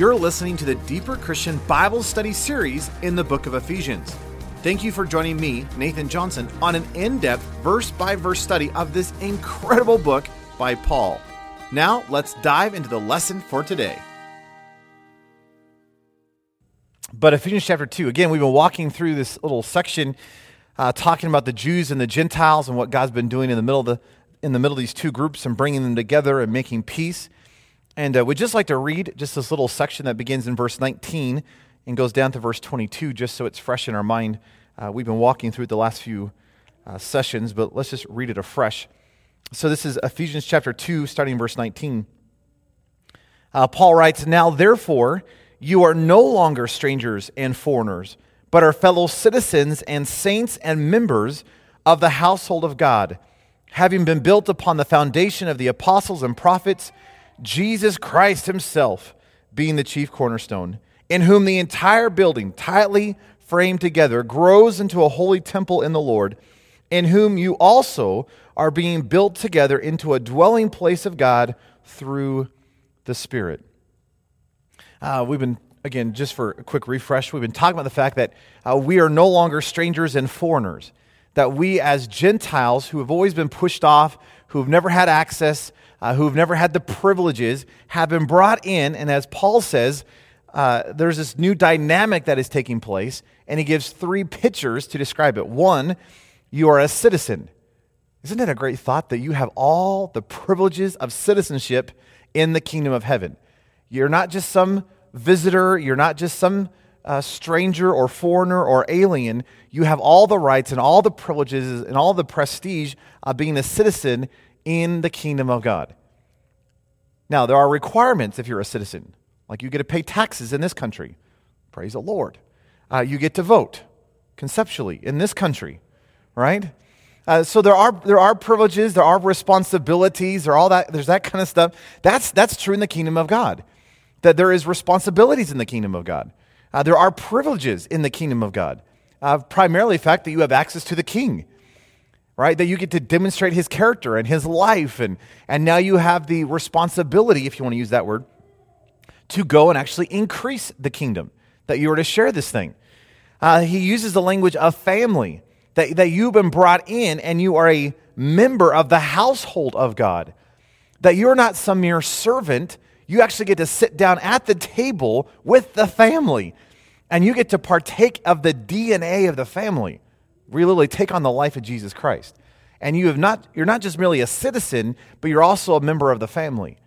You're listening to the Deeper Christian Bible Study series in the book of Ephesians. Thank you for joining me, Nathan Johnson, on an in depth, verse by verse study of this incredible book by Paul. Now, let's dive into the lesson for today. But Ephesians chapter 2, again, we've been walking through this little section uh, talking about the Jews and the Gentiles and what God's been doing in the middle of the in the middle of these two groups and bringing them together and making peace. And uh, we'd just like to read just this little section that begins in verse 19 and goes down to verse 22, just so it's fresh in our mind. Uh, we've been walking through it the last few uh, sessions, but let's just read it afresh. So this is Ephesians chapter 2, starting verse 19. Uh, Paul writes, Now therefore, you are no longer strangers and foreigners, but are fellow citizens and saints and members of the household of God, having been built upon the foundation of the apostles and prophets Jesus Christ Himself being the chief cornerstone, in whom the entire building, tightly framed together, grows into a holy temple in the Lord, in whom you also are being built together into a dwelling place of God through the Spirit. Uh, we've been, again, just for a quick refresh, we've been talking about the fact that uh, we are no longer strangers and foreigners, that we as Gentiles who have always been pushed off, who have never had access, uh, who've never had the privileges have been brought in. And as Paul says, uh, there's this new dynamic that is taking place, and he gives three pictures to describe it. One, you are a citizen. Isn't it a great thought that you have all the privileges of citizenship in the kingdom of heaven? You're not just some visitor, you're not just some uh, stranger or foreigner or alien. You have all the rights and all the privileges and all the prestige of being a citizen in the kingdom of God. Now, there are requirements if you're a citizen, like you get to pay taxes in this country. Praise the Lord. Uh, you get to vote conceptually in this country, right? Uh, so there are there are privileges, there are responsibilities, there are all that there's that kind of stuff. That's that's true in the kingdom of God. That there is responsibilities in the kingdom of God. Uh, there are privileges in the kingdom of God. Uh, primarily the fact that you have access to the king right? That you get to demonstrate his character and his life. And, and now you have the responsibility, if you want to use that word, to go and actually increase the kingdom, that you are to share this thing. Uh, he uses the language of family, that, that you've been brought in and you are a member of the household of God, that you're not some mere servant. You actually get to sit down at the table with the family, and you get to partake of the DNA of the family really take on the life of Jesus Christ. And you have not, you're not just merely a citizen, but you're also a member of the family.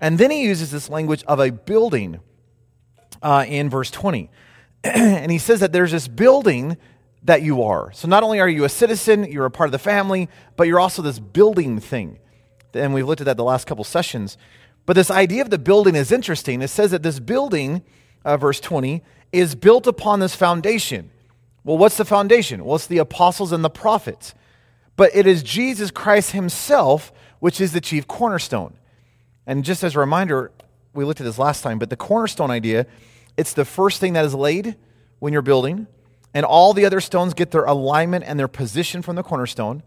And then he uses this language of a building uh, in verse 20. and he says that there's this building that you are. So not only are you a citizen, you're a part of the family, but you're also this building thing. And we've looked at that the last couple sessions. But this idea of the building is interesting. It says that this building, uh, verse 20, is built upon this foundation. Well, what's the foundation? Well, it's the apostles and the prophets. But it is Jesus Christ himself which is the chief cornerstone. And just as a reminder, we looked at this last time, but the cornerstone idea, it's the first thing that is laid when you're building, and all the other stones get their alignment and their position from the cornerstone.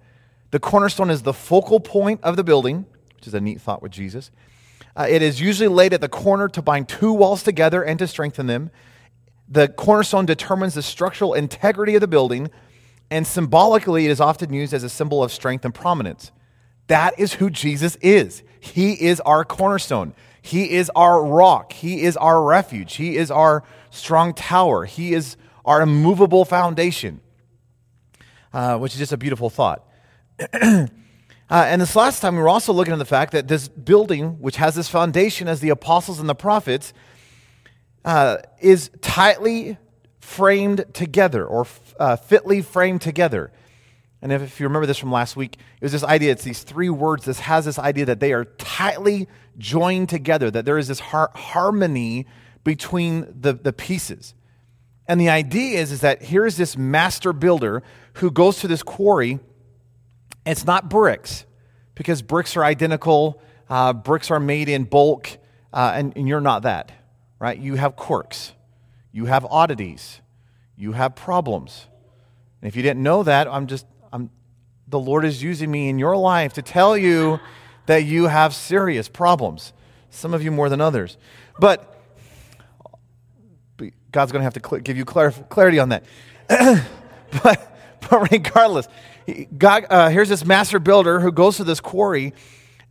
The cornerstone is the focal point of the building, which is a neat thought with Jesus. Uh, it is usually laid at the corner to bind two walls together and to strengthen them. The cornerstone determines the structural integrity of the building, and symbolically, it is often used as a symbol of strength and prominence. That is who Jesus is. He is our cornerstone. He is our rock. He is our refuge. He is our strong tower. He is our immovable foundation, uh, which is just a beautiful thought. uh, and this last time, we were also looking at the fact that this building, which has this foundation as the apostles and the prophets, uh, is tightly framed together or uh, fitly framed together. And if, if, you remember this from last week, it was this idea, it's these three words. This has this idea that they are tightly joined together, that there is this har- harmony between the, the pieces. And the idea is, is that here is this master builder who goes to this quarry. It's not bricks, because bricks are identical, uh, bricks are made in bulk, uh, and, and you're not that right? You have quirks, you have oddities, you have problems. And if you didn't know that, I'm just, I'm, the Lord is using me in your life to tell you that you have serious problems. Some of you more than others. But God's going to have to cl- give you clarity on that. but, but regardless, God, uh, here's this master builder who goes to this quarry,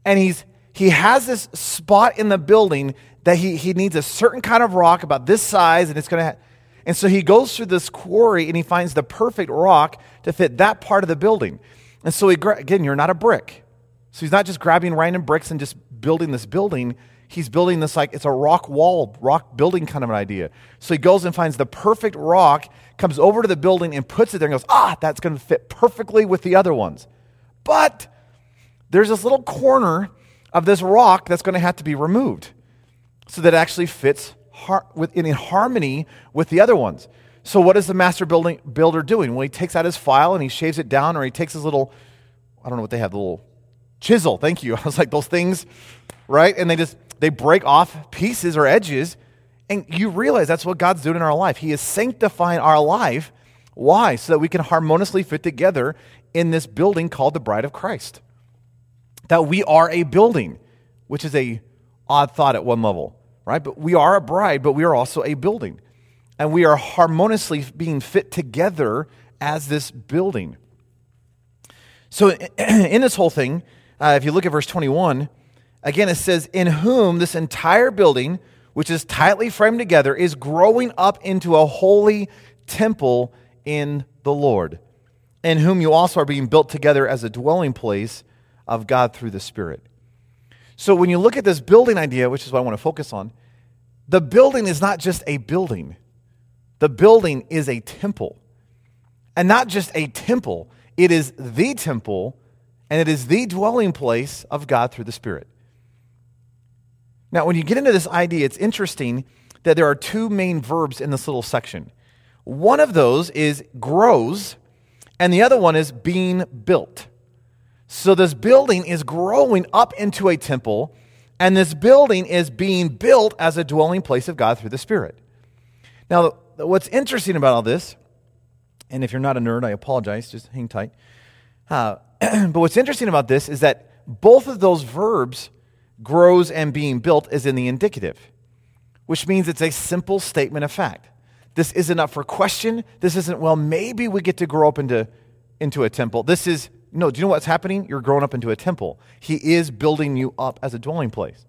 and he's he has this spot in the building that he, he needs a certain kind of rock about this size, and it's going to. Ha- and so he goes through this quarry and he finds the perfect rock to fit that part of the building. And so he gra- again, you're not a brick, so he's not just grabbing random bricks and just building this building. He's building this like it's a rock wall, rock building kind of an idea. So he goes and finds the perfect rock, comes over to the building and puts it there and goes, ah, that's going to fit perfectly with the other ones. But there's this little corner of this rock that's going to have to be removed so that it actually fits har- in harmony with the other ones. So what is the master building, builder doing? Well, he takes out his file and he shaves it down, or he takes his little, I don't know what they have, the little chisel. Thank you. I was like those things, right? And they just they break off pieces or edges, and you realize that's what God's doing in our life. He is sanctifying our life. Why? So that we can harmoniously fit together in this building called the bride of Christ. That we are a building, which is a odd thought at one level, right? But we are a bride, but we are also a building. And we are harmoniously being fit together as this building. So, in this whole thing, uh, if you look at verse 21, again it says, In whom this entire building, which is tightly framed together, is growing up into a holy temple in the Lord, in whom you also are being built together as a dwelling place of God through the Spirit. So when you look at this building idea, which is what I want to focus on, the building is not just a building, the building is a temple. And not just a temple, it is the temple and it is the dwelling place of God through the Spirit. Now, when you get into this idea, it's interesting that there are two main verbs in this little section. One of those is grows, and the other one is being built. So this building is growing up into a temple, and this building is being built as a dwelling place of God through the Spirit. Now, what's interesting about all this, and if you're not a nerd, I apologize, just hang tight. Uh, but what's interesting about this is that both of those verbs, grows and being built, is in the indicative, which means it's a simple statement of fact. This isn't up for question. This isn't, well, maybe we get to grow up into, into a temple. This is no, do you know what's happening? You're growing up into a temple. He is building you up as a dwelling place.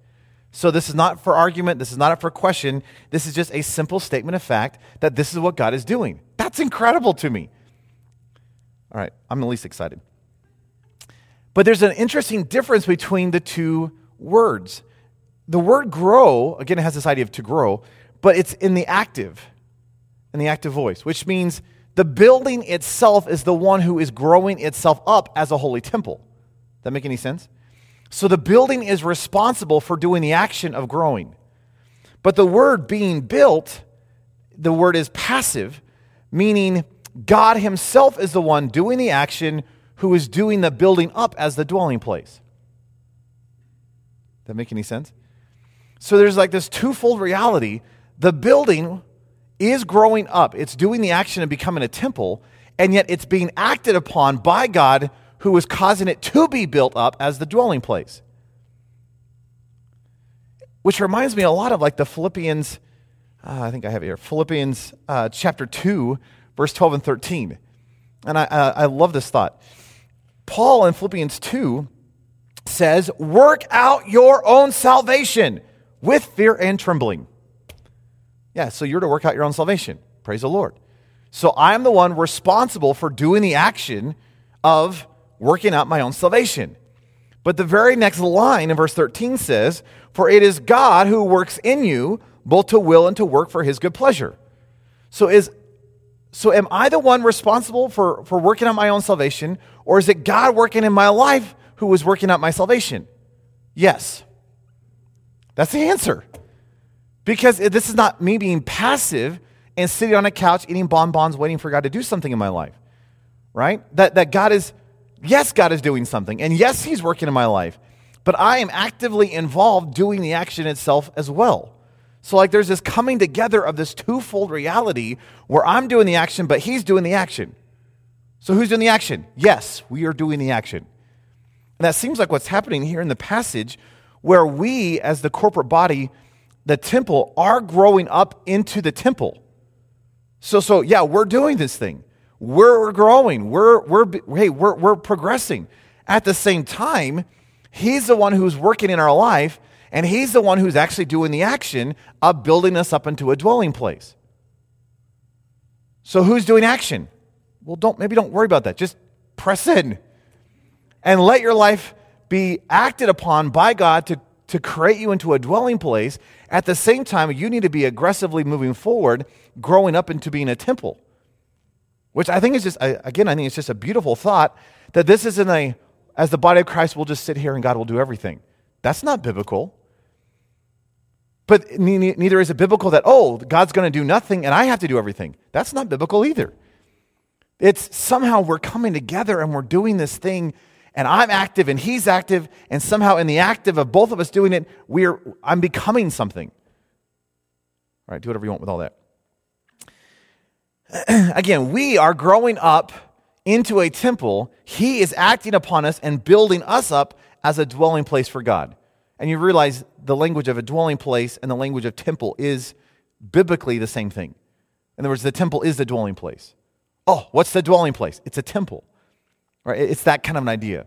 So this is not for argument. This is not for question. This is just a simple statement of fact that this is what God is doing. That's incredible to me. All right, I'm the least excited. But there's an interesting difference between the two words. The word grow, again, it has this idea of to grow, but it's in the active, in the active voice, which means the building itself is the one who is growing itself up as a holy temple. That make any sense? So the building is responsible for doing the action of growing. But the word being built, the word is passive, meaning God Himself is the one doing the action who is doing the building up as the dwelling place. That make any sense? So there's like this twofold reality. The building is growing up, it's doing the action of becoming a temple, and yet it's being acted upon by God who is causing it to be built up as the dwelling place. Which reminds me a lot of like the Philippians, uh, I think I have it here, Philippians uh, chapter 2, verse 12 and 13. And I, uh, I love this thought. Paul in Philippians 2 says, Work out your own salvation with fear and trembling. Yeah, so you're to work out your own salvation. Praise the Lord. So I am the one responsible for doing the action of working out my own salvation. But the very next line in verse 13 says, For it is God who works in you both to will and to work for his good pleasure. So is so am I the one responsible for, for working out my own salvation, or is it God working in my life who is working out my salvation? Yes. That's the answer. Because this is not me being passive and sitting on a couch eating bonbons waiting for God to do something in my life, right? That, that God is, yes, God is doing something, and yes, He's working in my life, but I am actively involved doing the action itself as well. So, like, there's this coming together of this twofold reality where I'm doing the action, but He's doing the action. So, who's doing the action? Yes, we are doing the action. And that seems like what's happening here in the passage where we, as the corporate body, the temple are growing up into the temple. So, so yeah, we're doing this thing. We're, growing. We're, we're, hey, we're, we're progressing. At the same time, He's the one who's working in our life, and He's the one who's actually doing the action of building us up into a dwelling place. So, who's doing action? Well, don't, maybe don't worry about that. Just press in and let your life be acted upon by God to, to create you into a dwelling place. At the same time, you need to be aggressively moving forward, growing up into being a temple. Which I think is just, again, I think it's just a beautiful thought that this isn't a, as the body of Christ, we'll just sit here and God will do everything. That's not biblical. But neither is it biblical that, oh, God's going to do nothing and I have to do everything. That's not biblical either. It's somehow we're coming together and we're doing this thing and I'm active and he's active and somehow in the active of both of us doing it, we're I'm becoming something. All right, do whatever you want with all that. Again, we are growing up into a temple. He is acting upon us and building us up as a dwelling place for God. And you realize the language of a dwelling place and the language of temple is biblically the same thing. In other words, the temple is the dwelling place. Oh, what's the dwelling place? It's a temple. Right? It's that kind of an idea.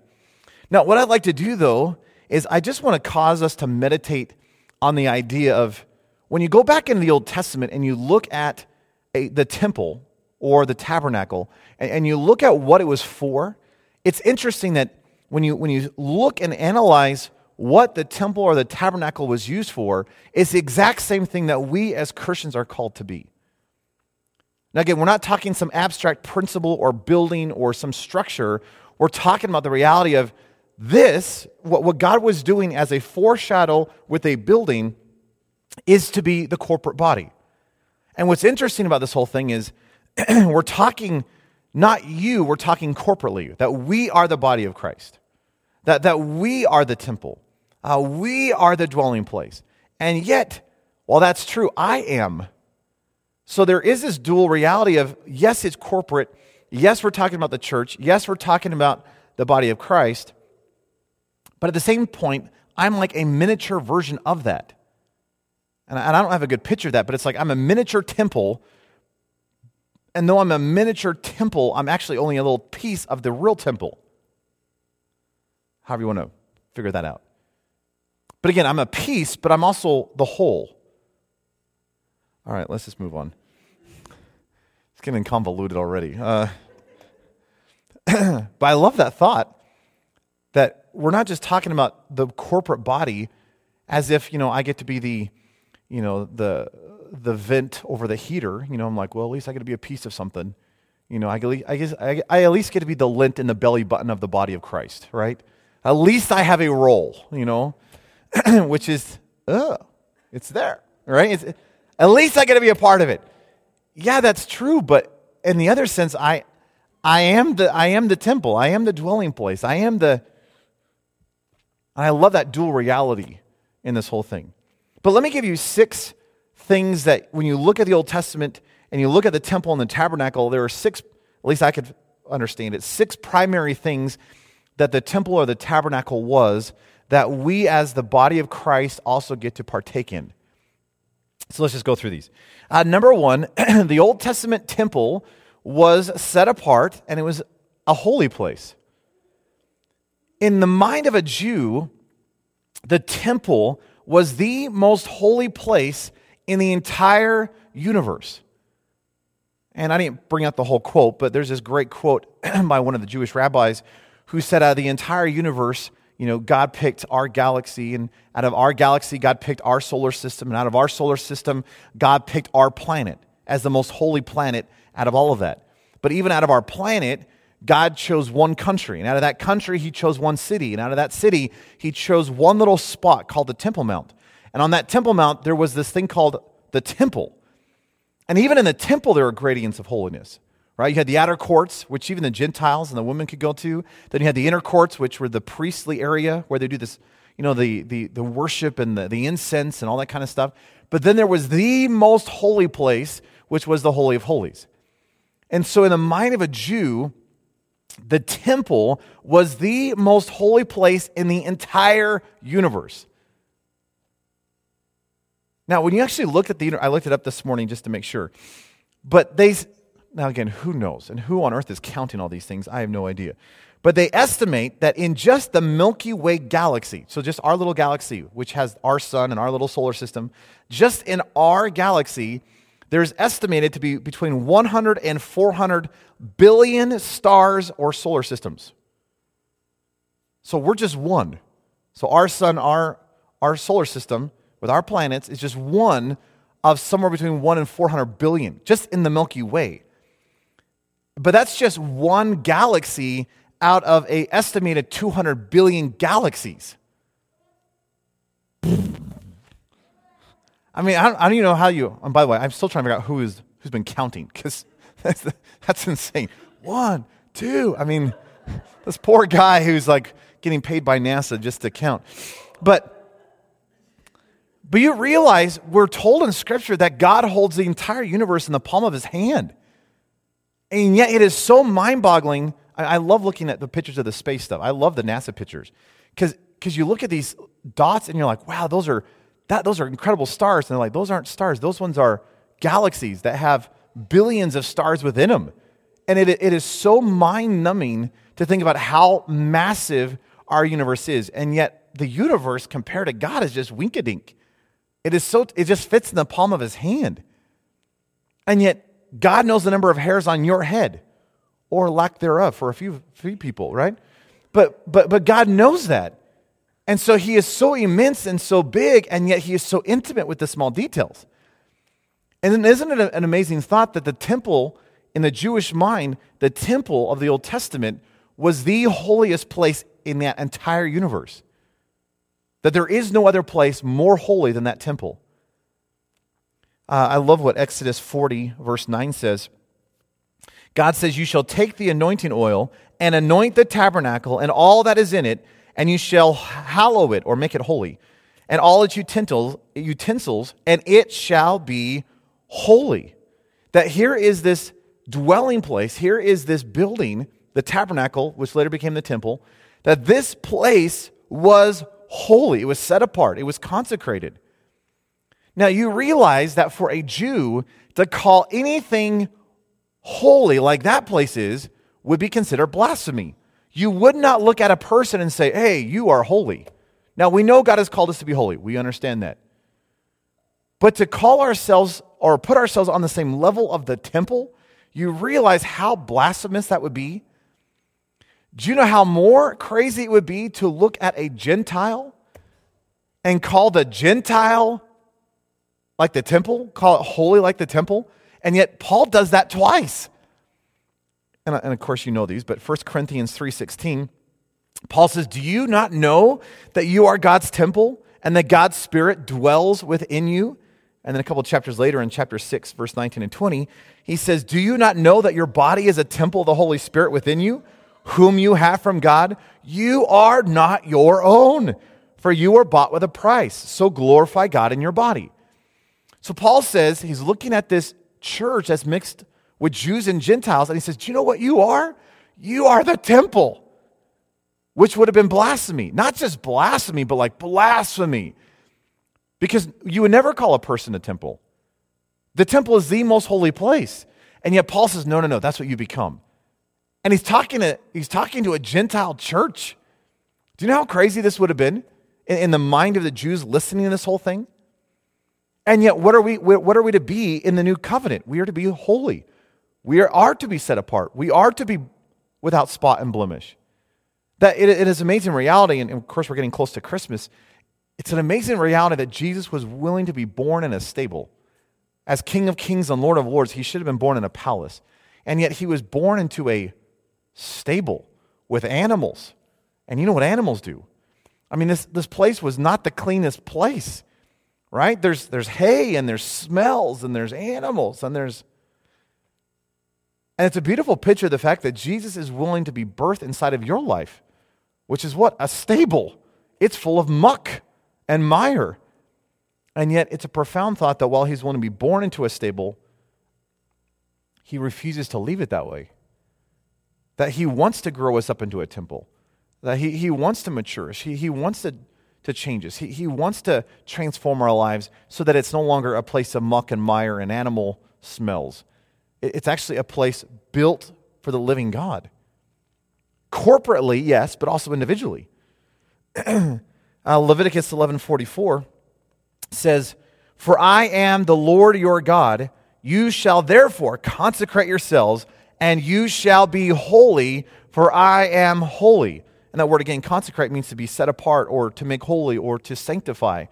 Now, what I'd like to do though is I just want to cause us to meditate on the idea of when you go back into the Old Testament and you look at a, the temple or the tabernacle and, and you look at what it was for, it's interesting that when you, when you look and analyze what the temple or the tabernacle was used for, it's the exact same thing that we as Christians are called to be. Now, again, we're not talking some abstract principle or building or some structure. We're talking about the reality of this, what, what God was doing as a foreshadow with a building, is to be the corporate body. And what's interesting about this whole thing is we're talking not you, we're talking corporately, that we are the body of Christ, that, that we are the temple, uh, we are the dwelling place. And yet, while that's true, I am so there is this dual reality of yes, it's corporate. Yes, we're talking about the church. Yes, we're talking about the body of Christ. But at the same point, I'm like a miniature version of that. And I don't have a good picture of that, but it's like I'm a miniature temple. And though I'm a miniature temple, I'm actually only a little piece of the real temple. However, you want to figure that out. But again, I'm a piece, but I'm also the whole. All right, let's just move on. It's getting convoluted already. Uh, but I love that thought that we're not just talking about the corporate body as if, you know, I get to be the, you know, the, the vent over the heater. You know, I'm like, well, at least I get to be a piece of something. You know, I, I guess I, I at least get to be the lint in the belly button of the body of Christ, right? At least I have a role, you know, which is, uh, it's there, right? It's, at least I get to be a part of it. Yeah, that's true, but in the other sense, I, I am the I am the temple. I am the dwelling place. I am the I love that dual reality in this whole thing. But let me give you six things that when you look at the Old Testament and you look at the temple and the tabernacle, there are six, at least I could understand it, six primary things that the temple or the tabernacle was that we as the body of Christ also get to partake in. So let's just go through these. Uh, number one, the Old Testament temple was set apart and it was a holy place. In the mind of a Jew, the temple was the most holy place in the entire universe. And I didn't bring out the whole quote, but there's this great quote by one of the Jewish rabbis who said, of the entire universe, you know, God picked our galaxy, and out of our galaxy, God picked our solar system, and out of our solar system, God picked our planet as the most holy planet out of all of that. But even out of our planet, God chose one country, and out of that country, He chose one city, and out of that city, He chose one little spot called the Temple Mount. And on that Temple Mount, there was this thing called the temple. And even in the temple, there are gradients of holiness right? You had the outer courts, which even the Gentiles and the women could go to. Then you had the inner courts, which were the priestly area where they do this, you know, the, the, the worship and the, the incense and all that kind of stuff. But then there was the most holy place, which was the Holy of Holies. And so, in the mind of a Jew, the temple was the most holy place in the entire universe. Now, when you actually look at the, I looked it up this morning just to make sure. But they, now again, who knows? And who on earth is counting all these things? I have no idea. But they estimate that in just the Milky Way galaxy, so just our little galaxy, which has our sun and our little solar system, just in our galaxy, there's estimated to be between 100 and 400 billion stars or solar systems. So we're just one. So our sun, our, our solar system with our planets is just one of somewhere between 1 and 400 billion, just in the Milky Way. But that's just one galaxy out of a estimated 200 billion galaxies. I mean, I don't, I don't even know how you. And by the way, I'm still trying to figure out who is who's been counting because that's that's insane. One, two. I mean, this poor guy who's like getting paid by NASA just to count. But but you realize we're told in Scripture that God holds the entire universe in the palm of His hand, and yet it is so mind-boggling. I, I love looking at the pictures of the space stuff. I love the NASA pictures because you look at these dots and you're like, wow, those are that, those are incredible stars. And they're like, those aren't stars. Those ones are galaxies that have billions of stars within them. And it, it is so mind numbing to think about how massive our universe is. And yet, the universe compared to God is just winkadink. It is so, it just fits in the palm of his hand. And yet, God knows the number of hairs on your head or lack thereof for a few, few people, right? But, but, but God knows that. And so he is so immense and so big, and yet he is so intimate with the small details. And then isn't it an amazing thought that the temple, in the Jewish mind, the temple of the Old Testament was the holiest place in that entire universe? That there is no other place more holy than that temple. Uh, I love what Exodus 40, verse 9 says. God says, You shall take the anointing oil and anoint the tabernacle and all that is in it and you shall hallow it or make it holy, and all its utensils, utensils, and it shall be holy. That here is this dwelling place, here is this building, the tabernacle, which later became the temple, that this place was holy. It was set apart, it was consecrated. Now, you realize that for a Jew to call anything holy like that place is would be considered blasphemy. You would not look at a person and say, hey, you are holy. Now, we know God has called us to be holy. We understand that. But to call ourselves or put ourselves on the same level of the temple, you realize how blasphemous that would be? Do you know how more crazy it would be to look at a Gentile and call the Gentile like the temple, call it holy like the temple? And yet Paul does that twice and, and of course you know these, but 1 Corinthians 3.16, Paul says, Do you not know that you are God's temple and that God's Spirit dwells within you? And then a couple chapters later, in chapter 6, verse 19 and 20, he says, Do you not know that your body is a temple of the Holy Spirit within you, whom you have from God? You are not your own, for you were bought with a price. So glorify God in your body. So Paul says he's looking at this church that's mixed with Jews and Gentiles. And he says, Do you know what you are? You are the temple, which would have been blasphemy. Not just blasphemy, but like blasphemy. Because you would never call a person a temple. The temple is the most holy place. And yet Paul says, No, no, no, that's what you become. And he's talking to, he's talking to a Gentile church. Do you know how crazy this would have been in, in the mind of the Jews listening to this whole thing? And yet, what are, we, what are we to be in the new covenant? We are to be holy. We are, are to be set apart. We are to be without spot and blemish. That it, it is amazing reality, and of course, we're getting close to Christmas. It's an amazing reality that Jesus was willing to be born in a stable. As King of Kings and Lord of Lords, he should have been born in a palace. And yet, he was born into a stable with animals. And you know what animals do? I mean, this, this place was not the cleanest place, right? There's, there's hay and there's smells and there's animals and there's and it's a beautiful picture of the fact that Jesus is willing to be birthed inside of your life, which is what? A stable. It's full of muck and mire. And yet, it's a profound thought that while he's willing to be born into a stable, he refuses to leave it that way. That he wants to grow us up into a temple, that he, he wants to mature us, he, he wants to, to change us. He, he wants to transform our lives so that it's no longer a place of muck and mire and animal smells. It, it's actually a place built for the living God. Corporately, yes, but also individually. uh, Leviticus 11:44 says, "For I am the Lord your God. You shall therefore consecrate yourselves, and you shall be holy, for I am holy." And that word again, consecrate, means to be set apart or to make holy or to sanctify.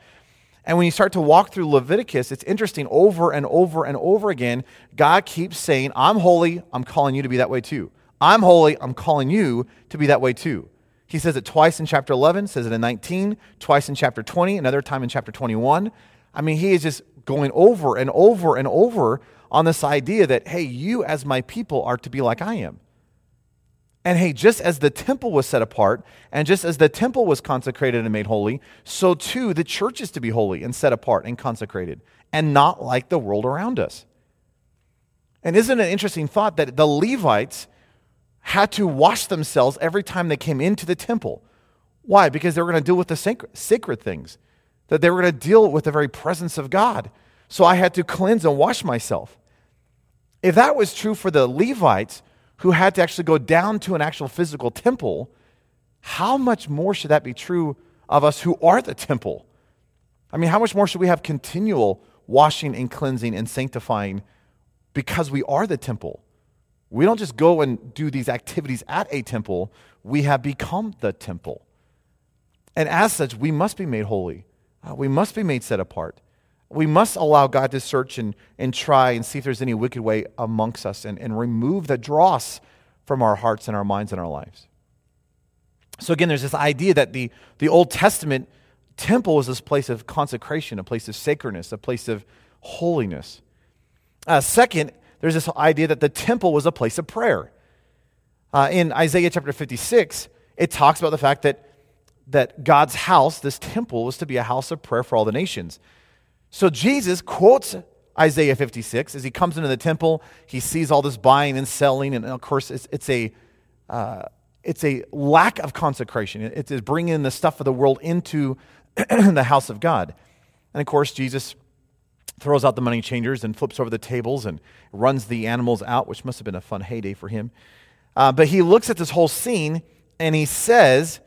And when you start to walk through Leviticus, it's interesting over and over and over again, God keeps saying, I'm holy, I'm calling you to be that way too. I'm holy, I'm calling you to be that way too. He says it twice in chapter 11, says it in 19, twice in chapter 20, another time in chapter 21. I mean, he is just going over and over and over on this idea that, hey, you as my people are to be like I am. And hey, just as the temple was set apart, and just as the temple was consecrated and made holy, so too the church is to be holy and set apart and consecrated, and not like the world around us. And isn't it an interesting thought that the Levites had to wash themselves every time they came into the temple? Why? Because they were going to deal with the sacred, sacred things, that they were going to deal with the very presence of God. So I had to cleanse and wash myself. If that was true for the Levites, who had to actually go down to an actual physical temple, how much more should that be true of us who are the temple? I mean, how much more should we have continual washing and cleansing and sanctifying because we are the temple? We don't just go and do these activities at a temple, we have become the temple. And as such, we must be made holy. Uh, we must be made set apart we must allow God to search and, and try and see if there's any wicked way amongst us and, and remove the dross from our hearts and our minds and our lives. So, again, there's this idea that the, the Old Testament temple was this place of consecration, a place of sacredness, a place of holiness. Uh, second, there's this idea that the temple was a place of prayer. Uh, in Isaiah chapter 56, it talks about the fact that, that God's house, this temple, was to be a house of prayer for all the nations. So Jesus quotes Isaiah 56 as he comes into the temple. He sees all this buying and selling, and of course, it's, it's a uh, it's a lack of consecration. It is bringing the stuff of the world into the house of God. And of course, Jesus throws out the money changers and flips over the tables and runs the animals out, which must have been a fun heyday for him. Uh, but he looks at this whole scene and he says,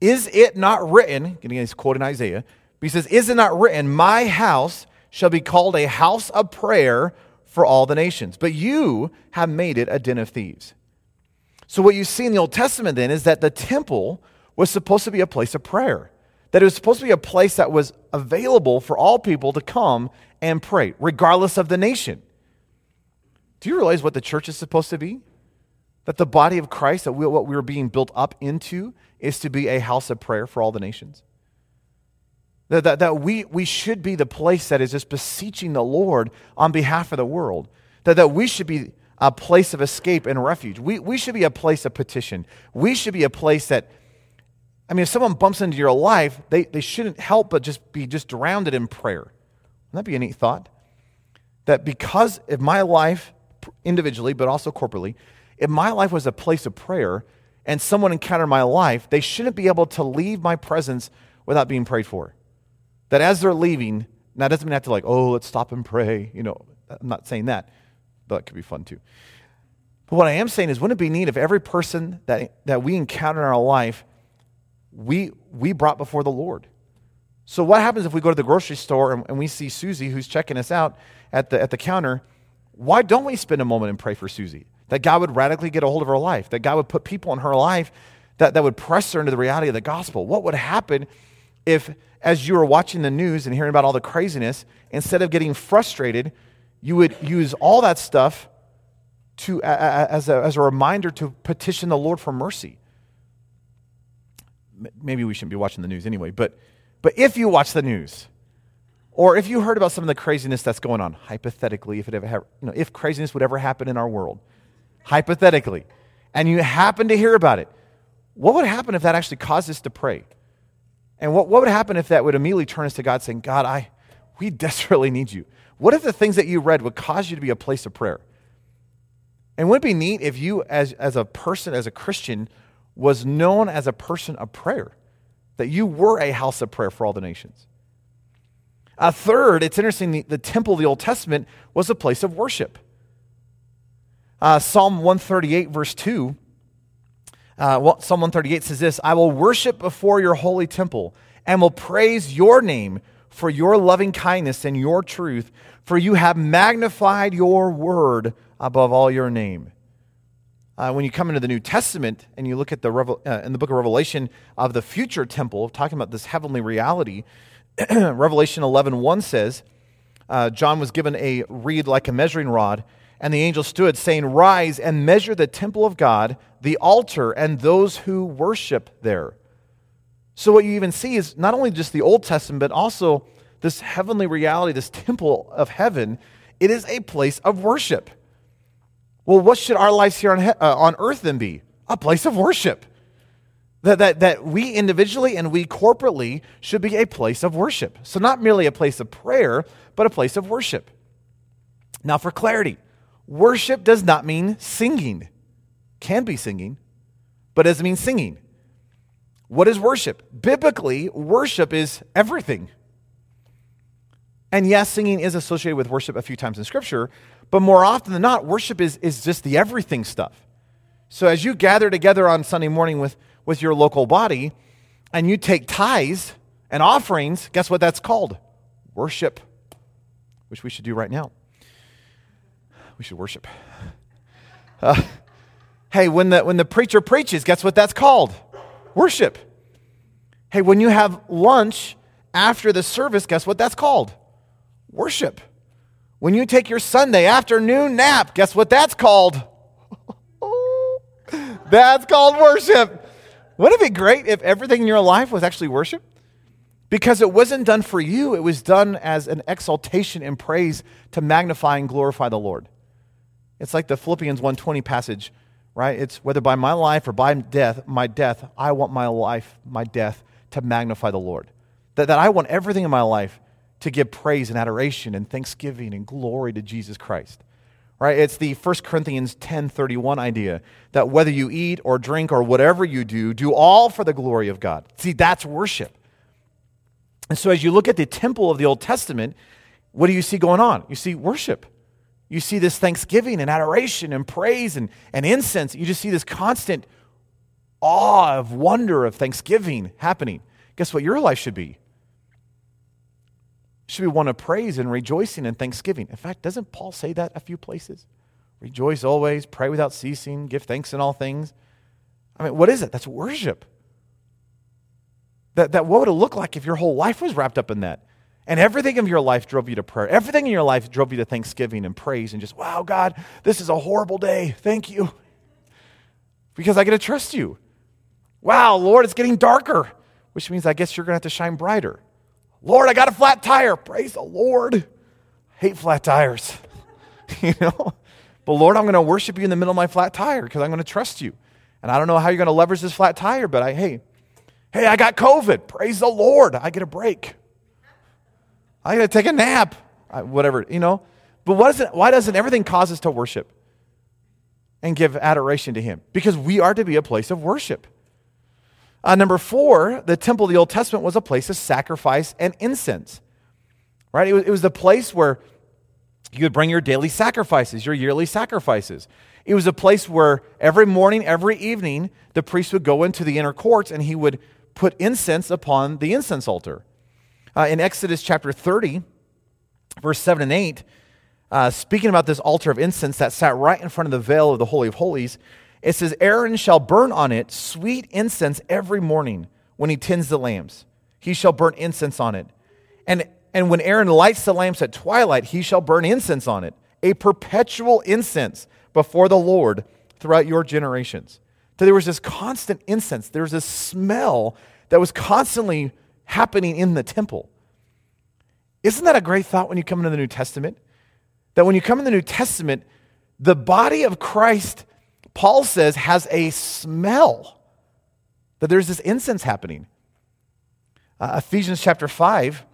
Is it not written, getting he's quoting Isaiah, he says, Is it not written, My house shall be called a house of prayer for all the nations? But you have made it a den of thieves. So, what you see in the Old Testament then is that the temple was supposed to be a place of prayer, that it was supposed to be a place that was available for all people to come and pray, regardless of the nation. Do you realize what the church is supposed to be? That the body of Christ, that we, what we are being built up into, is to be a house of prayer for all the nations. That, that, that we, we should be the place that is just beseeching the Lord on behalf of the world. That, that we should be a place of escape and refuge. We, we should be a place of petition. We should be a place that, I mean, if someone bumps into your life, they, they shouldn't help but just be just drowned in prayer. Wouldn't that be a neat thought? That because if my life, individually, but also corporately, if my life was a place of prayer and someone encountered my life, they shouldn't be able to leave my presence without being prayed for that as they're leaving, now doesn't mean I have to like, oh, let's stop and pray. You know, I'm not saying that, but it could be fun too. But what I am saying is, wouldn't it be neat if every person that, that we encounter in our life, we, we brought before the Lord? So what happens if we go to the grocery store and, and we see Susie who's checking us out at the, at the counter? Why don't we spend a moment and pray for Susie? That God would radically get a hold of her life, that God would put people in her life that, that would press her into the reality of the gospel. What would happen if, as you were watching the news and hearing about all the craziness, instead of getting frustrated, you would use all that stuff to, as, a, as a reminder to petition the Lord for mercy. Maybe we shouldn't be watching the news anyway, but, but if you watch the news, or if you heard about some of the craziness that's going on, hypothetically, if, it ever, you know, if craziness would ever happen in our world, hypothetically, and you happen to hear about it, what would happen if that actually caused us to pray? And what, what would happen if that would immediately turn us to God saying, God, I, we desperately need you? What if the things that you read would cause you to be a place of prayer? And wouldn't it be neat if you, as, as a person, as a Christian, was known as a person of prayer? that you were a house of prayer for all the nations. A third, it's interesting, the, the temple of the Old Testament was a place of worship. Uh, Psalm 138, verse 2, uh, Psalm 138 says this I will worship before your holy temple and will praise your name for your loving kindness and your truth, for you have magnified your word above all your name. Uh, when you come into the New Testament and you look at the uh, in the book of Revelation of the future temple, talking about this heavenly reality, Revelation 11 1 says, uh, John was given a reed like a measuring rod, and the angel stood, saying, Rise and measure the temple of God, the altar, and those who worship there. So, what you even see is not only just the Old Testament, but also this heavenly reality, this temple of heaven. It is a place of worship. Well, what should our lives here on, uh, on earth then be? A place of worship. That, that, that we individually and we corporately should be a place of worship. So, not merely a place of prayer, but a place of worship. Now, for clarity, worship does not mean singing. Can be singing, but doesn't mean singing. What is worship? Biblically, worship is everything. And yes, singing is associated with worship a few times in Scripture, but more often than not, worship is, is just the everything stuff. So as you gather together on Sunday morning with, with your local body and you take tithes and offerings, guess what that's called? Worship, which we should do right now. We should worship. Uh, hey, when the, when the preacher preaches, guess what that's called? Worship. Hey, when you have lunch after the service, guess what that's called? Worship. When you take your Sunday afternoon nap, guess what that's called? that's called worship. Wouldn't it be great if everything in your life was actually worship? Because it wasn't done for you, it was done as an exaltation and praise to magnify and glorify the Lord. It's like the Philippians 120 passage right? It's whether by my life or by death, my death, I want my life, my death to magnify the Lord. That, that I want everything in my life to give praise and adoration and thanksgiving and glory to Jesus Christ. Right? It's the 1 Corinthians 10:31 idea that whether you eat or drink or whatever you do, do all for the glory of God. See, that's worship. And so as you look at the temple of the Old Testament, what do you see going on? You see worship. You see this thanksgiving and adoration and praise and, and incense. You just see this constant awe of wonder of thanksgiving happening. Guess what your life should be? Should be one of praise and rejoicing and thanksgiving. In fact, doesn't Paul say that a few places? Rejoice always, pray without ceasing, give thanks in all things. I mean, what is it? That's worship. That, that what would it look like if your whole life was wrapped up in that? And everything in your life drove you to prayer. Everything in your life drove you to thanksgiving and praise and just, wow, God, this is a horrible day. Thank you. Because I get to trust you. Wow, Lord, it's getting darker, which means I guess you're going to have to shine brighter. Lord, I got a flat tire. Praise the Lord. hate flat tires. you know? But Lord, I'm going to worship you in the middle of my flat tire because I'm going to trust you. And I don't know how you're going to leverage this flat tire, but I, hey, hey, I got COVID. Praise the Lord. I get a break. I got to take a nap, whatever, you know. But what is it, why doesn't everything cause us to worship and give adoration to Him? Because we are to be a place of worship. Uh, number four, the temple of the Old Testament was a place of sacrifice and incense, right? It was, it was the place where you would bring your daily sacrifices, your yearly sacrifices. It was a place where every morning, every evening, the priest would go into the inner courts and he would put incense upon the incense altar. Uh, in Exodus chapter 30, verse 7 and 8, uh, speaking about this altar of incense that sat right in front of the veil of the Holy of Holies, it says, Aaron shall burn on it sweet incense every morning when he tends the lamps. He shall burn incense on it. And, and when Aaron lights the lamps at twilight, he shall burn incense on it, a perpetual incense before the Lord throughout your generations. So there was this constant incense, there was this smell that was constantly happening in the temple. Isn't that a great thought when you come into the New Testament? That when you come in the New Testament, the body of Christ, Paul says, has a smell. That there's this incense happening. Uh, Ephesians chapter 5,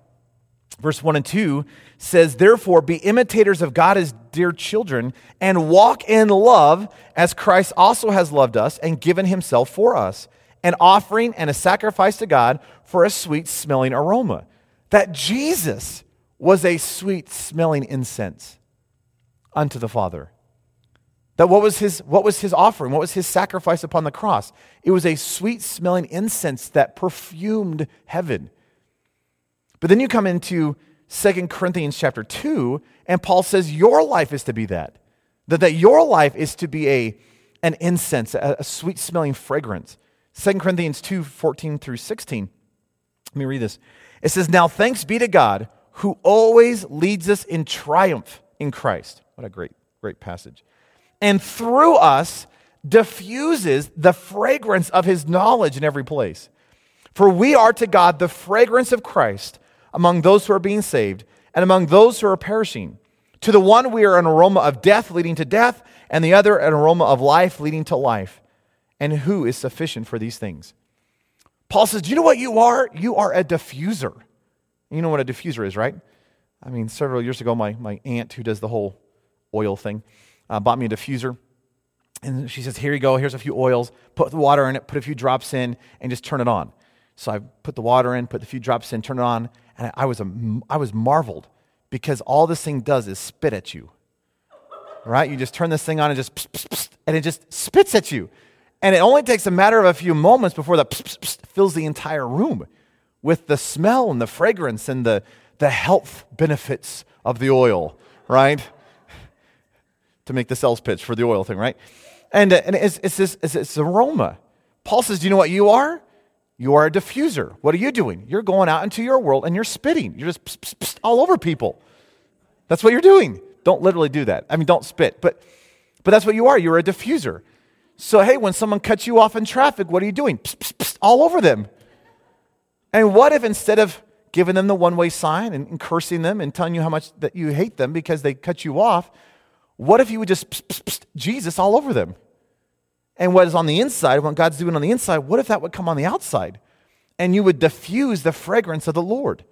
verse 1 and 2 says, Therefore, be imitators of God as dear children, and walk in love as Christ also has loved us and given himself for us an offering and a sacrifice to God for a sweet smelling aroma. That Jesus was a sweet smelling incense unto the Father. That what was his what was his offering? What was his sacrifice upon the cross? It was a sweet smelling incense that perfumed heaven. But then you come into Second Corinthians chapter 2 and Paul says your life is to be that. That, that your life is to be a an incense, a, a sweet smelling fragrance. 2 Corinthians 2 14 through 16. Let me read this. It says, Now thanks be to God who always leads us in triumph in Christ. What a great, great passage. And through us diffuses the fragrance of his knowledge in every place. For we are to God the fragrance of Christ among those who are being saved and among those who are perishing. To the one we are an aroma of death leading to death, and the other an aroma of life leading to life. And who is sufficient for these things? Paul says, Do you know what you are? You are a diffuser. You know what a diffuser is, right? I mean, several years ago, my, my aunt, who does the whole oil thing, uh, bought me a diffuser. And she says, Here you go, here's a few oils, put the water in it, put a few drops in, and just turn it on. So I put the water in, put a few drops in, turn it on, and I was, a, I was marveled because all this thing does is spit at you. Right? You just turn this thing on and just, pss, pss, pss, and it just spits at you. And it only takes a matter of a few moments before the fills the entire room with the smell and the fragrance and the, the health benefits of the oil, right? to make the sales pitch for the oil thing, right? And, uh, and it's, it's this it's, it's aroma. Paul says, Do you know what you are? You are a diffuser. What are you doing? You're going out into your world and you're spitting. You're just pss, pss, pss, all over people. That's what you're doing. Don't literally do that. I mean, don't spit, but, but that's what you are. You're a diffuser. So, hey, when someone cuts you off in traffic, what are you doing? psst, all over them. And what if instead of giving them the one way sign and, cursing them and telling you how much that you hate them because they cut you off, what if you would just Jesus all over them? And what is on the inside, what God's doing on the inside, what if that would come on the outside? And you would diffuse the fragrance of the Lord,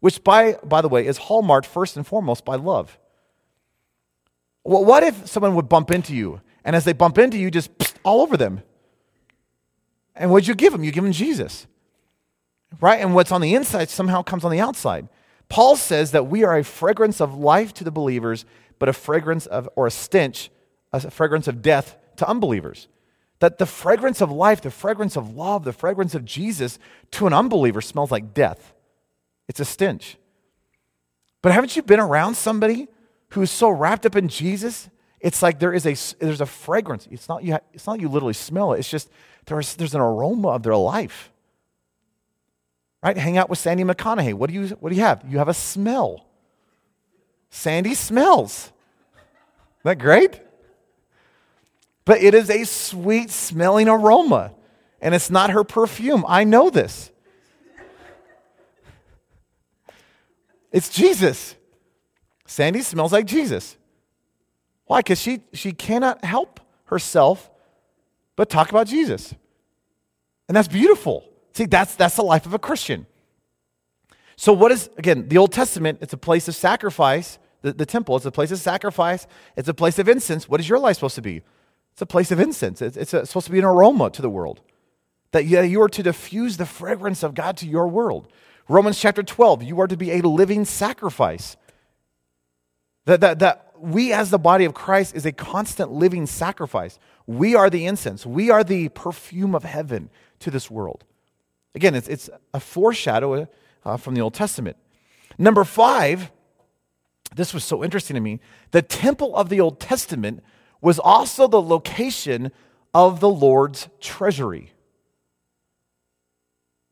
which, by, by the way, is hallmarked first and foremost by love. Well, what if someone would bump into you, and as they bump into you, just all over them? And what'd you give them? You give them Jesus right? And what's on the inside somehow comes on the outside. Paul says that we are a fragrance of life to the believers, but a fragrance of, or a stench, a fragrance of death to unbelievers. That the fragrance of life, the fragrance of love, the fragrance of Jesus to an unbeliever smells like death. It's a stench. But haven't you been around somebody who's so wrapped up in Jesus? It's like there is a there's a fragrance. It's not you. It's not you literally smell it. It's just there's there's an aroma of their life right? Hang out with Sandy McConaughey. What do you, what do you have? You have a smell. Sandy smells. Isn't that great? But it is a sweet smelling aroma, and it's not her perfume. I know this. It's Jesus. Sandy smells like Jesus. Why? Because she, she cannot help herself but talk about Jesus. And that's beautiful. See, that's, that's the life of a Christian. So, what is, again, the Old Testament, it's a place of sacrifice. The, the temple, it's a place of sacrifice. It's a place of incense. What is your life supposed to be? It's a place of incense. It's, it's, a, supposed to be an aroma to the world. That you, you are to diffuse the fragrance of God to your world. Romans chapter 12, you are to be a living sacrifice. That, that, that we, as the body of Christ, is a constant living sacrifice. We are the incense, we are the perfume of heaven to this world. Again, it's, it's a foreshadow uh, from the Old Testament. Number five, this was so interesting to me. The temple of the Old Testament was also the location of the Lord's treasury.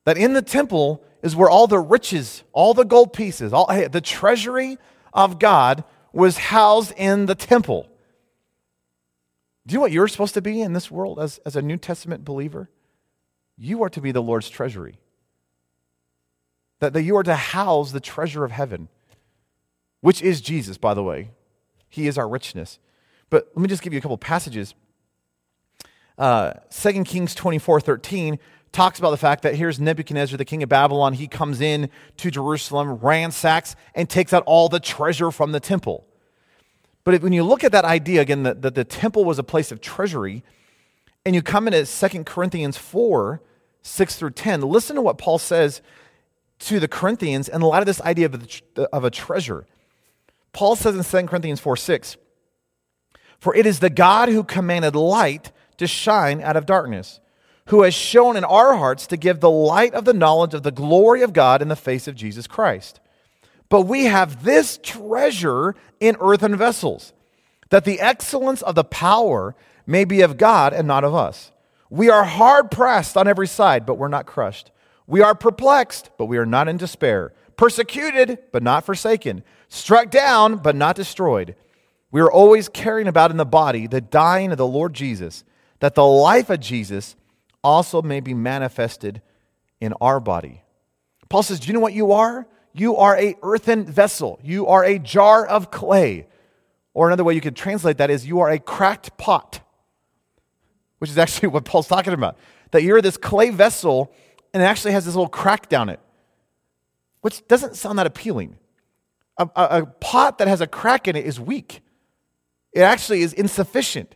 That in the temple is where all the riches, all the gold pieces, all, the treasury of God was housed in the temple. Do you know what you're supposed to be in this world as, as a New Testament believer? You are to be the Lord's treasury. That, that you are to house the treasure of heaven, which is Jesus, by the way. He is our richness. But let me just give you a couple passages. Uh, 2 Kings 24 13 talks about the fact that here's Nebuchadnezzar, the king of Babylon. He comes in to Jerusalem, ransacks, and takes out all the treasure from the temple. But when you look at that idea, again, that, the temple was a place of treasury, and you come into 2 Corinthians 4, 6 through 10, listen to what Paul says to the Corinthians and a lot of this idea of a, of a treasure. Paul says in 2 Corinthians 4 6, For it is the God who commanded light to shine out of darkness, who has shown in our hearts to give the light of the knowledge of the glory of God in the face of Jesus Christ. But we have this treasure in earthen vessels, that the excellence of the power may be of God and not of us. We are hard pressed on every side, but we're not crushed. We are perplexed, but we are not in despair. Persecuted, but not forsaken. Struck down, but not destroyed. We are always carrying about in the body the dying of the Lord Jesus, that the life of Jesus also may be manifested in our body. Paul says, Do you know what you are? You are a earthen vessel. You are a jar of clay. Or another way you could translate that is you are a cracked pot, which is actually what Paul's talking about. That you're this clay vessel and it actually has this little crack down it, which doesn't sound that appealing. A, a, a pot that has a crack in it is weak, it actually is insufficient.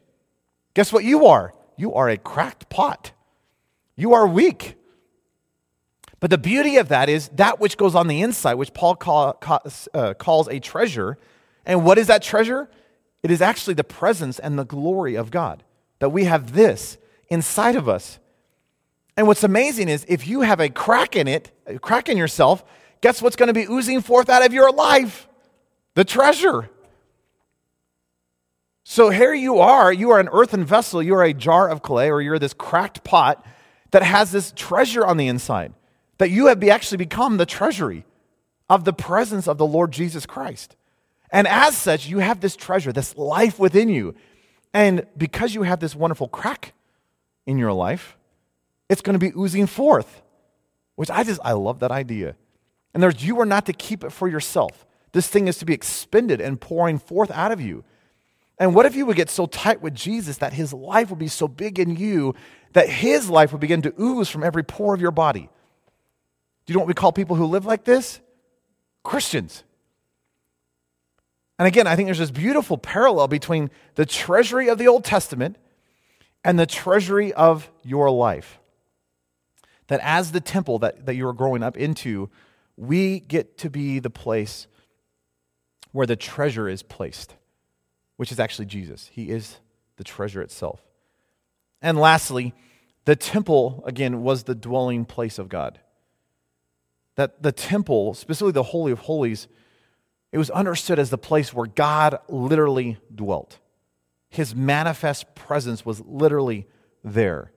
Guess what you are? You are a cracked pot. You are weak. But the beauty of that is that which goes on the inside, which Paul call, uh, calls a treasure. And what is that treasure? It is actually the presence and the glory of God. That we have this inside of us. And what's amazing is if you have a crack in it, a crack in yourself, guess what's going to be oozing forth out of your life? The treasure. So here you are, you are an earthen vessel, you are a jar of clay, or you're this cracked pot that has this treasure on the inside. That you have actually become the treasury of the presence of the Lord Jesus Christ. And as such, you have this treasure, this life within you. And because you have this wonderful crack in your life, it's going to be oozing forth, which I just, I love that idea. And there's, you are not to keep it for yourself. This thing is to be expended and pouring forth out of you. And what if you would get so tight with Jesus that his life would be so big in you that his life would begin to ooze from every pore of your body? Do you know what we call people who live like this? Christians. And again, I think there's this beautiful parallel between the treasury of the Old Testament and the treasury of your life that as the temple that, that you are growing up into, we get to be the place where the treasure is placed, which is actually Jesus. He is the treasure itself. And lastly, the temple, again, was the dwelling place of God. That the temple, specifically the Holy of Holies, it was understood as the place where God literally dwelt. His manifest presence was literally there.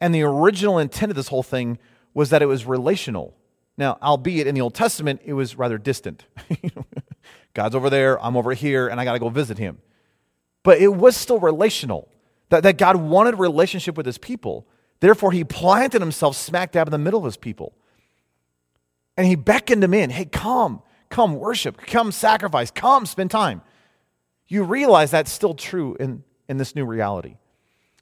And the original intent of this whole thing was that it was relational. Now, albeit in the Old Testament, it was rather distant. God's over there, I'm over here, and I got to go visit him. But it was still relational, that, that God wanted relationship with his people. Therefore, he planted himself smack dab in the middle of his people. And he beckoned them in hey, come, come worship, come sacrifice, come spend time. You realize that's still true in, in this new reality.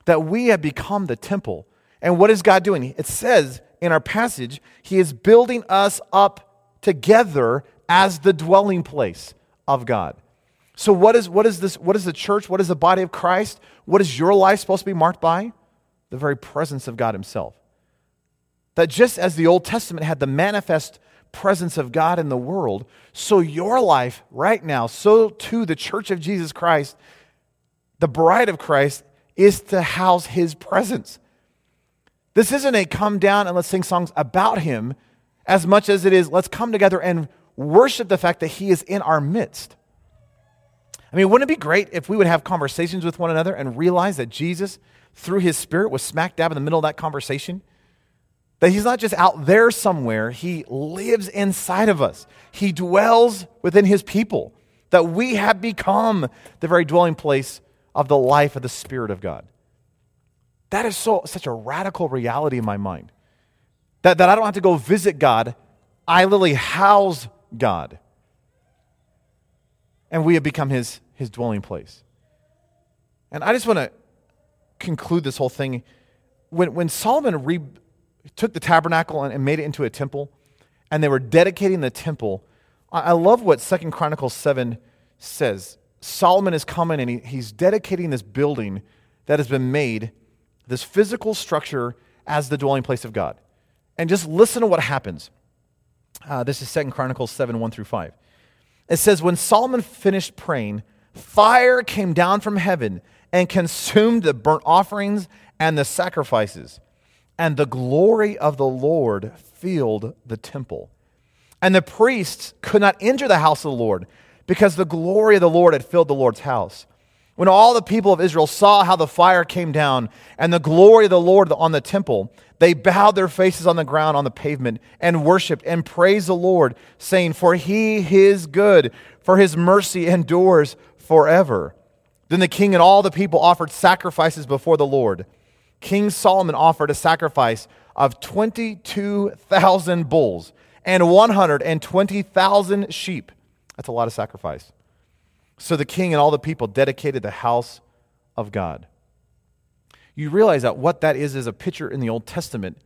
That we have become the temple and what is God doing? It says in our passage, He is building us up together as the dwelling place of God. So, what is, what is this? What is the church? What is the body of Christ? What is your life supposed to be marked by? The very presence of God Himself. That just as the Old Testament had the manifest presence of God in the world, so your life right now, so too the church of Jesus Christ, the bride of Christ, is to house His presence. This isn't a come down and let's sing songs about him as much as it is let's come together and worship the fact that he is in our midst. I mean, wouldn't it be great if we would have conversations with one another and realize that Jesus, through his spirit, was smack dab in the middle of that conversation? That he's not just out there somewhere, he lives inside of us. He dwells within his people. That we have become the very dwelling place of the life of the Spirit of God. That is so, such a radical reality in my mind. That, that I don't have to go visit God, I literally house God. And we have become his, his dwelling place. And I just want to conclude this whole thing. When, when Solomon re, took the tabernacle and, and, made it into a temple, and they were dedicating the temple, I, I love what Second Chronicles 7 says. Solomon is coming and he, he's dedicating this building that has been made this physical structure as the dwelling place of God. And just listen to what happens. Uh, this is Second Chronicles 7 1 through 5. It says, When Solomon finished praying, fire came down from heaven and consumed the burnt offerings and the sacrifices, and the glory of the Lord filled the temple. And the priests could not enter the house of the Lord because the glory of the Lord had filled the Lord's house. When all the people of Israel saw how the fire came down and the glory of the Lord on the temple, they bowed their faces on the ground on the pavement and worshiped and praised the Lord, saying, For he is good, for his mercy endures forever. Then the king and all the people offered sacrifices before the Lord. King Solomon offered a sacrifice of 22,000 bulls and 120,000 sheep. That's a lot of sacrifice. So the king and all the people dedicated the house of God. You realize that what that is is a picture in the Old Testament.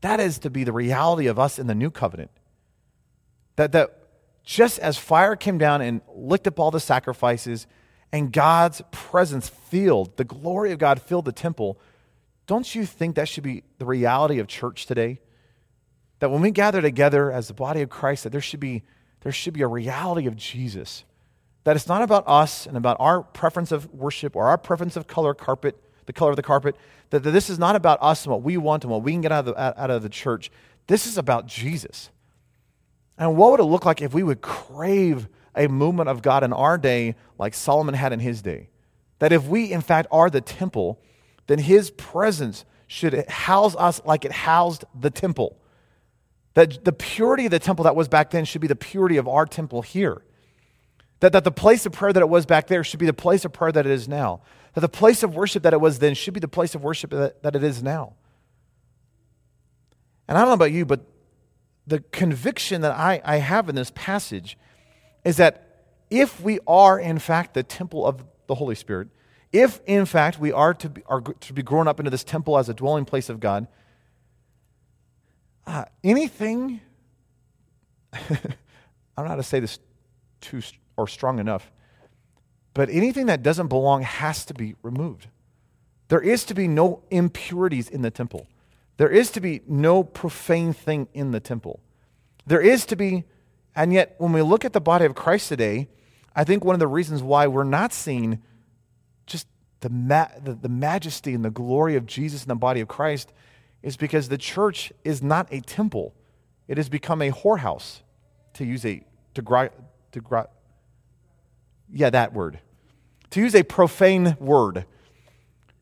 That is to be the reality of us in the new covenant. That, that just as fire came down and licked up all the sacrifices and God's presence filled, the glory of God filled the temple, don't you think that should be the reality of church today? That when we gather together as the body of Christ, that there should be, there should be a reality of Jesus that it's not about us and about our preference of worship or our preference of color carpet, the color of the carpet, that, that this is not about us and what we want and what we can get out of, the, out of the church. This is about Jesus. And what would it look like if we would crave a movement of God in our day like Solomon had in his day? That if we, in fact, are the temple, then his presence should house us like it housed the temple. That the purity of the temple that was back then should be the purity of our temple here. That, that the place of prayer that it was back there should be the place of prayer that it is now. That the place of worship that it was then should be the place of worship that, that it is now. And I don't know about you, but the conviction that I, I have in this passage is that if we are, in fact, the temple of the Holy Spirit, if, in fact, we are to be, are to be grown up into this temple as a dwelling place of God, uh, anything, I don't know how to say this too or strong enough. But anything that doesn't belong has to be removed. There is to be no impurities in the temple. There is to be no profane thing in the temple. There is to be, and yet when we look at the body of Christ today, I think one of the reasons why we're not seeing just the, ma- the, the majesty and the glory of Jesus in the body of Christ is because the church is not a temple. It has become a whorehouse, to use a, to, to, yeah, that word. To use a profane word,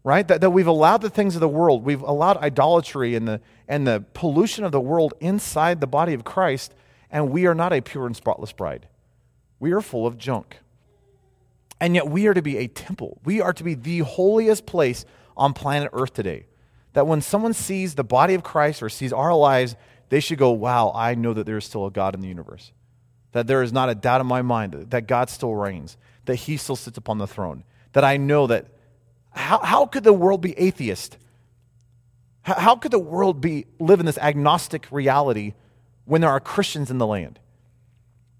right? That, that we've allowed the things of the world, we've allowed idolatry and the, and the pollution of the world inside the body of Christ, and we are not a pure and spotless bride. We are full of junk. And yet we are to be a temple. We are to be the holiest place on planet Earth today. That when someone sees the body of Christ or sees our lives, they should go, wow, I know that there is still a God in the universe that there is not a doubt in my mind that God still reigns, that he still sits upon the throne, that I know that how, how could the world be atheist? How, how could the world be live in this agnostic reality when there are Christians in the land?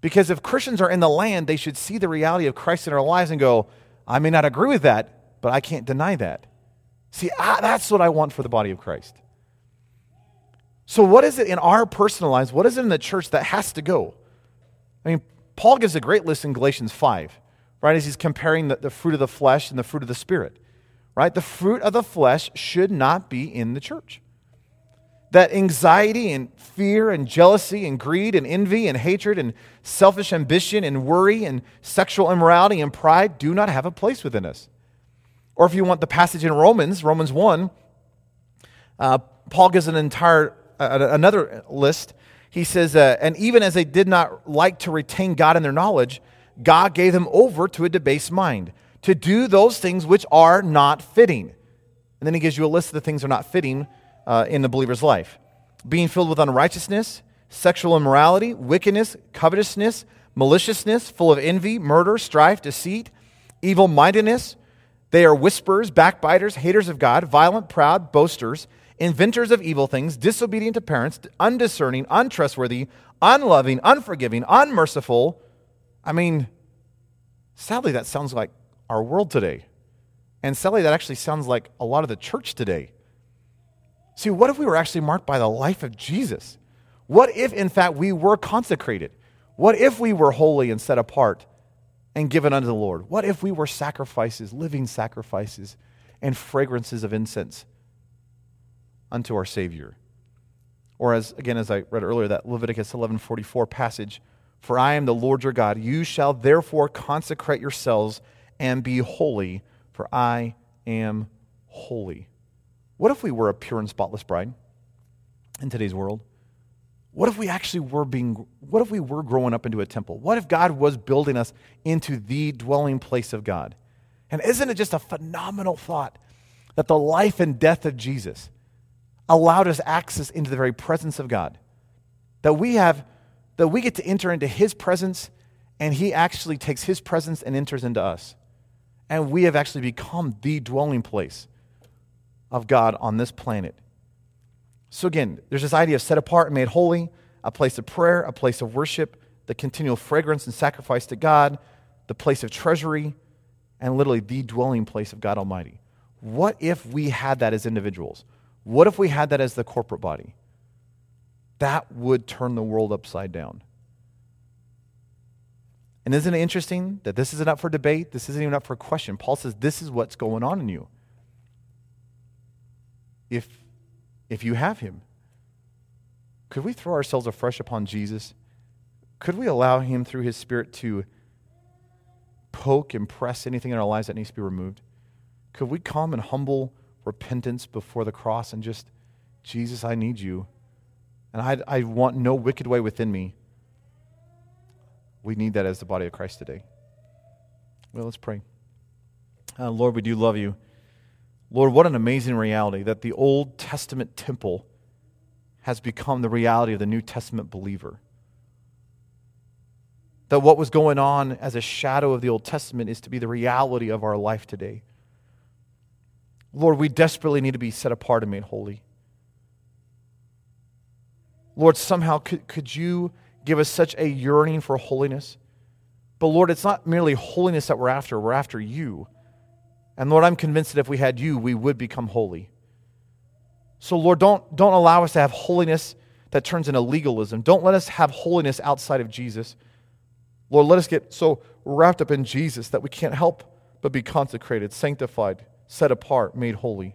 Because if Christians are in the land, they should see the reality of Christ in our lives and go, I may not agree with that, but I can't deny that. See, I, that's what I want for the body of Christ. So, what is it in our personal lives? What is it in the church that has to go? I mean, Paul gives a great list in Galatians 5, right, as he's comparing the, the fruit of the flesh and the fruit of the Spirit, right? The fruit of the flesh should not be in the church. That anxiety and fear and jealousy and greed and envy and hatred and selfish ambition and worry and sexual immorality and pride do not have a place within us. Or if you want the passage in Romans, Romans 1, uh, Paul gives an entire, uh, another list he says, uh, and even as they did not like to retain God in their knowledge, God gave them over to a debased mind to do those things which are not fitting. And then he gives you a list of the things that are not fitting uh, in the believer's life being filled with unrighteousness, sexual immorality, wickedness, covetousness, maliciousness, full of envy, murder, strife, deceit, evil mindedness. They are whisperers, backbiters, haters of God, violent, proud, boasters inventors of evil things, disobedient to parents, undiscerning, untrustworthy, unloving, unforgiving, unmerciful. I mean, sadly, that sounds like our world today. And sadly, that actually sounds like a lot of the church today. See, what if we were actually marked by the life of Jesus? What if, in fact, we were consecrated? What if we were holy and set apart and given unto the Lord? What if we were sacrifices, living sacrifices, and fragrances of incense unto our Savior? Or as again, as I read earlier, that Leviticus 11:44 passage, "For I am the Lord your God; you shall therefore consecrate yourselves and be holy, for I am holy." What if we were a pure and spotless bride in today's world? What if we actually were being, what if we were growing up into a temple? What if God was building us into the dwelling place of God? And isn't it just a phenomenal thought that the life and death of Jesus allowed us access into the very presence of God? That we have, that we get to enter into his presence and he actually takes his presence and enters into us. And we have actually become the dwelling place of God on this planet. So, again, there's this idea of set apart and made holy, a place of prayer, a place of worship, the continual fragrance and sacrifice to God, the place of treasury, and literally the dwelling place of God Almighty. What if we had that as individuals? What if we had that as the corporate body? That would turn the world upside down. And isn't it interesting that this isn't up for debate? This isn't even up for question. Paul says this is what's going on in you. If if you have him. Could we throw ourselves afresh upon Jesus? Could we allow him through his spirit to poke and press anything in our lives that needs to be removed? Could we come and humble repentance before the cross and just, Jesus, I need you. And I, I want no wicked way within me. We need that as the body of Christ today. Well, let's pray. Uh, Lord, we do love you. Lord, what an amazing reality that the Old Testament temple has become the reality of the New Testament believer. That what was going on as a shadow of the Old Testament is to be the reality of our life today. Lord, we desperately need to be set apart and made holy. Lord, somehow could, could you give us such a yearning for holiness? But Lord, it's not merely holiness that we're after, we're after you. And Lord, I'm convinced that if we had you, we would become holy. So, Lord, don't, don't allow us to have holiness that turns into legalism. Don't let us have holiness outside of Jesus. Lord, let us get so wrapped up in Jesus that we can't help but be consecrated, sanctified, set apart, made holy.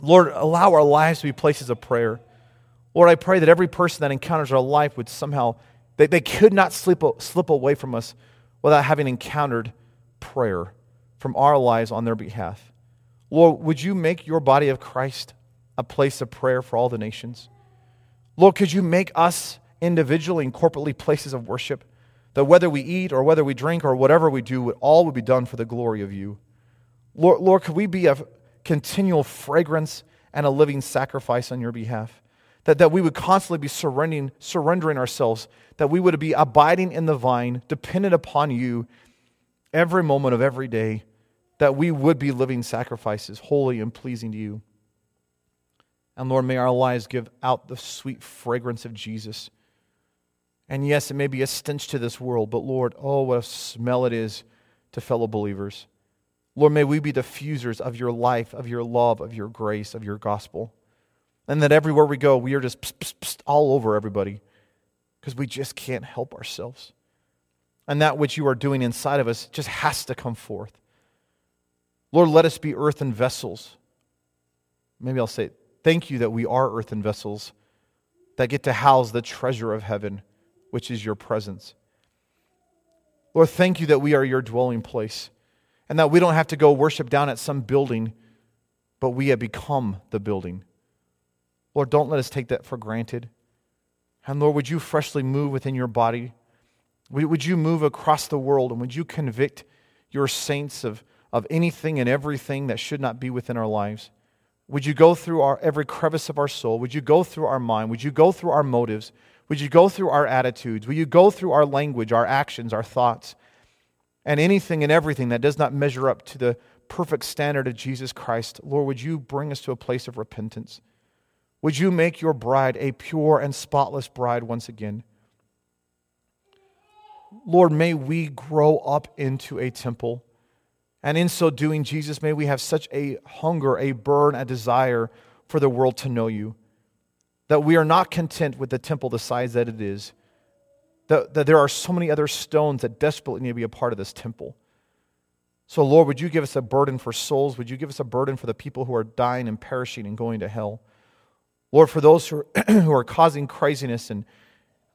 Lord, allow our lives to be places of prayer. Lord, I pray that every person that encounters our life would somehow, they, they could not slip, slip away from us without having encountered prayer from our lives on their behalf. Lord, would you make your body of Christ a place of prayer for all the nations? Lord, could you make us individually and corporately places of worship? That whether we eat or whether we drink or whatever we do, all would be done for the glory of you. Lord, Lord, could we be a continual fragrance and a living sacrifice on your behalf? That, that we would constantly be surrendering, surrendering ourselves, that we would be abiding in the vine, dependent upon you every moment of every day that we would be living sacrifices, holy and pleasing to you. And Lord, may our lives give out the sweet fragrance of Jesus. And yes, it may be a stench to this world, but Lord, oh, what a smell it is to fellow believers. Lord, may we be diffusers of your life, of your love, of your grace, of your gospel. And that everywhere we go, we are just pss, pss, pss, all over everybody because we just can't help ourselves. And that which you are doing inside of us just has to come forth. Lord, let us be earthen vessels. Maybe I'll say, thank you that we are earthen vessels that get to house the treasure of heaven, which is your presence. Lord, thank you that we are your dwelling place and that we don't have to go worship down at some building, but we have become the building. Lord, don't let us take that for granted. And Lord, would you freshly move within your body? Would you move across the world and would you convict your saints of of anything and everything that should not be within our lives? Would you go through our, every crevice of our soul? Would you go through our mind? Would you go through our motives? Would you go through our attitudes? Would you go through our language, our actions, our thoughts, and anything and everything that does not measure up to the perfect standard of Jesus Christ? Lord, would you bring us to a place of repentance? Would you make your bride a pure and spotless bride once again? Lord, may we grow up into a temple and in so doing, Jesus, may we have such a hunger, a burn, a desire, for the world to know you. That we are not content with the temple the size that it is. That, that there are so many other stones that desperately need to be a part of this temple. So, Lord, would you give us a burden for souls? Would you give us a burden for the people who are dying and perishing and going to hell? Lord, for those who are, who are causing craziness and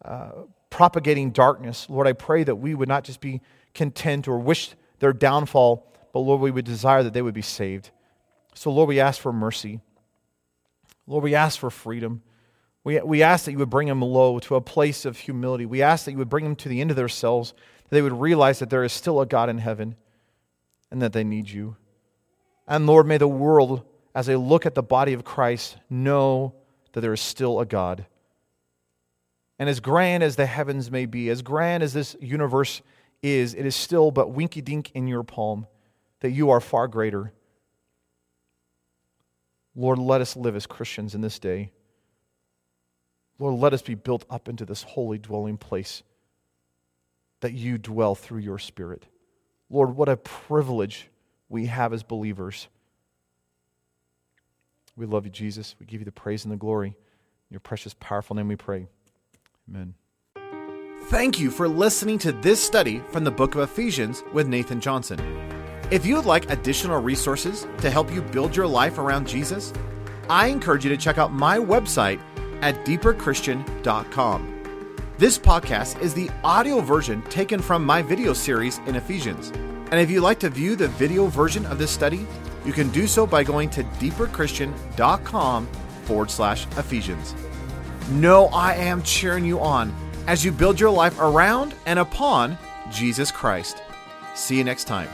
uh, propagating darkness, Lord, I pray that we would not just be content or wish their downfall, but Lord, we would desire that they would be saved. So, Lord, we ask for mercy. Lord, we ask for freedom. We, we ask that you would bring them low to a place of humility. We ask that you would bring them to the end of themselves, that they would realize that there is still a God in heaven and that they need you. And Lord, may the world, as they look at the body of Christ, know that there is still a God. And as grand as the heavens may be, as grand as this universe is, it is still but winky dink in your palm, that you are far greater. Lord, let us live as Christians in this day. Lord, let us be built up into this holy dwelling place that you dwell through your Spirit. Lord, what a privilege we have as believers. We love you, Jesus. We give you the praise and the glory. In your precious, powerful name we pray. Amen. Thank you for listening to this study from the book of Ephesians with Nathan Johnson. If you would like additional resources to help you build your life around Jesus, I encourage you to check out my website at deeperchristian.com. This podcast is the audio version taken from my video series in Ephesians. And if you'd like to view the video version of this study, you can do so by going to deeperchristian.com forward slash Ephesians. No, I am cheering you on as you build your life around and upon Jesus Christ. See you next time.